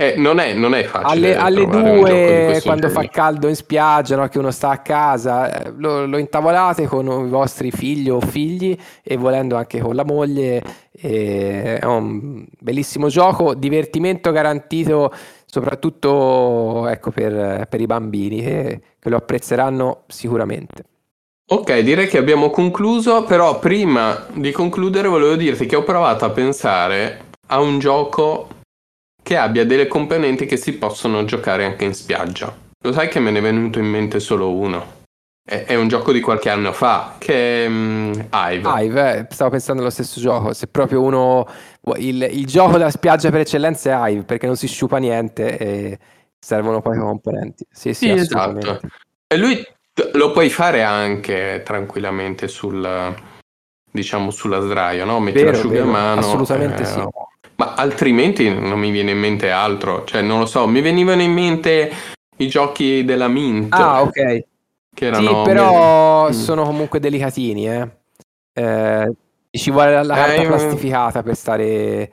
eh, non, è, non, è, facile. Alle, alle due, quando fa caldo in spiaggia, no, che uno sta a casa, eh, lo, lo, intavolate con i vostri figli o figli e volendo anche con la moglie. è un bellissimo gioco, divertimento garantito soprattutto ecco, per, per, i bambini che, che lo apprezzeranno sicuramente. Ok, direi che abbiamo concluso, però prima di concludere volevo dirti che ho provato a pensare a un gioco che abbia delle componenti che si possono giocare anche in spiaggia. Lo sai che me ne è venuto in mente solo uno? È, un gioco di qualche anno fa, che è um, Hive. Hive, eh, stavo pensando allo stesso gioco. Se proprio uno... Il, il, gioco della spiaggia per eccellenza è Hive, perché non si sciupa niente e servono poi componenti. Sì, sì, sì esatto. E lui lo puoi fare anche tranquillamente sul diciamo sulla sdraio, no? Metti vero, l'asciugamano. Assolutamente eh, sì. Ma altrimenti non mi viene in mente altro. Cioè, non lo so, mi venivano in mente i giochi della Mint. Ah, ok. Che erano sì, però Mm. sono comunque delicatini, eh. Eh, ci vuole la, la Eh, carta io- plastificata per stare,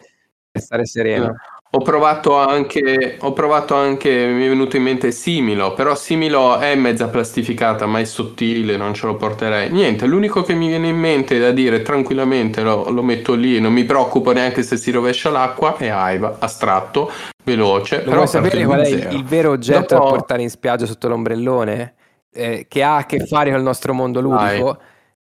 per stare sereno. Ho provato anche, ho provato anche, mi è venuto in mente Similo, però Similo è mezza plastificata, ma è sottile, non ce lo porterei. Niente, l'unico che mi viene in mente da dire tranquillamente lo, lo metto lì, non mi preoccupo neanche se si rovescia l'acqua, è Aiva, astratto, veloce. Lo però vuoi sapere per qual è il, vero oggetto Dopo- da portare in spiaggia sotto l'ombrellone? Eh, che ha a che fare con il nostro mondo Vai.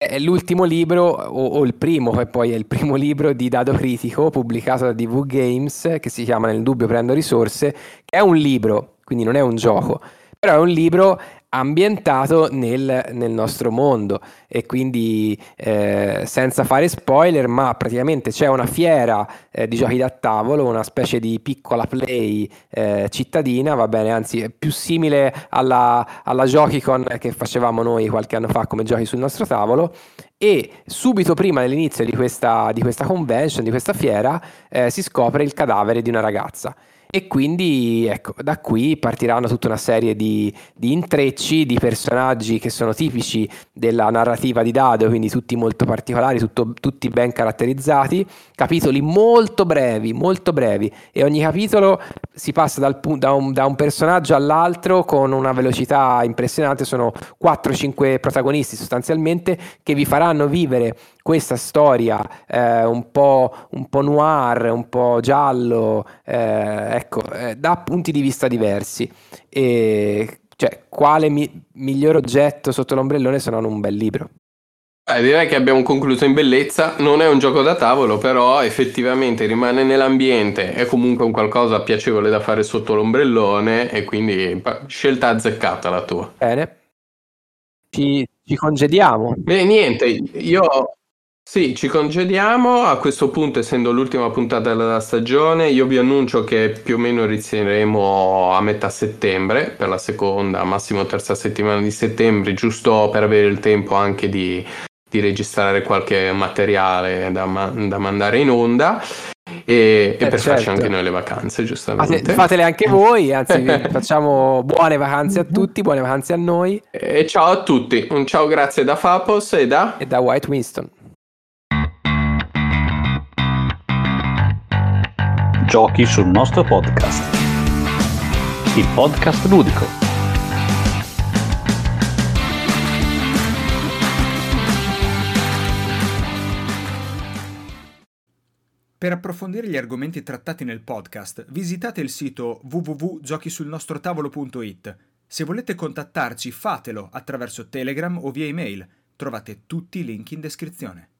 È l'ultimo libro, o, o il primo, che poi è il primo libro di Dado Critico pubblicato da DV Games, che si chiama Nel dubbio prendo risorse, che è un libro, quindi non è un gioco, però è un libro ambientato nel, nel nostro mondo. E quindi eh, senza fare spoiler, ma praticamente c'è una fiera eh, di giochi da tavolo, una specie di piccola play eh, cittadina, va bene, anzi è più simile alla, alla Giochicon che facevamo noi qualche anno fa come giochi sul nostro tavolo. E subito prima dell'inizio di questa, di questa convention, di questa fiera, eh, si scopre il cadavere di una ragazza. E quindi ecco, da qui partiranno tutta una serie di, di intrecci, di personaggi che sono tipici della narrativa di Dado, quindi tutti molto particolari, tutto- tutti ben caratterizzati, capitoli molto brevi, molto brevi, e ogni capitolo si passa dal da, un, da un personaggio all'altro con una velocità impressionante, sono 4-5 protagonisti sostanzialmente che vi faranno vivere questa storia eh, un, po', un po' noir, un po' giallo, eh, ecco, eh, da punti di vista diversi. E cioè, quale mi- miglior oggetto sotto l'ombrellone se non un bel libro? Eh, direi che abbiamo concluso in bellezza. Non è un gioco da tavolo, però effettivamente rimane nell'ambiente. È comunque un qualcosa piacevole da fare sotto l'ombrellone. E quindi pa- scelta azzeccata la tua. Bene, ci, ci congediamo. Beh, niente, io sì, ci congediamo. A questo punto, essendo l'ultima puntata della stagione, io vi annuncio che più o meno inizieremo a metà settembre per la seconda, massimo terza settimana di settembre, giusto per avere il tempo anche di, di registrare qualche materiale da, ma- da mandare in onda. E, e Eh, per farci certo. anche noi le vacanze, giustamente. fatele anche voi, anzi facciamo buone vacanze a tutti, buone vacanze a noi E ciao a tutti, un ciao grazie da Fapos e da... e da White Winston. Giochi sul nostro podcast. Il podcast ludico. Per approfondire gli argomenti trattati nel podcast, visitate il sito www.giochisulnostrotavolo.it. Se volete contattarci, fatelo attraverso Telegram o via email. Trovate tutti i link in descrizione.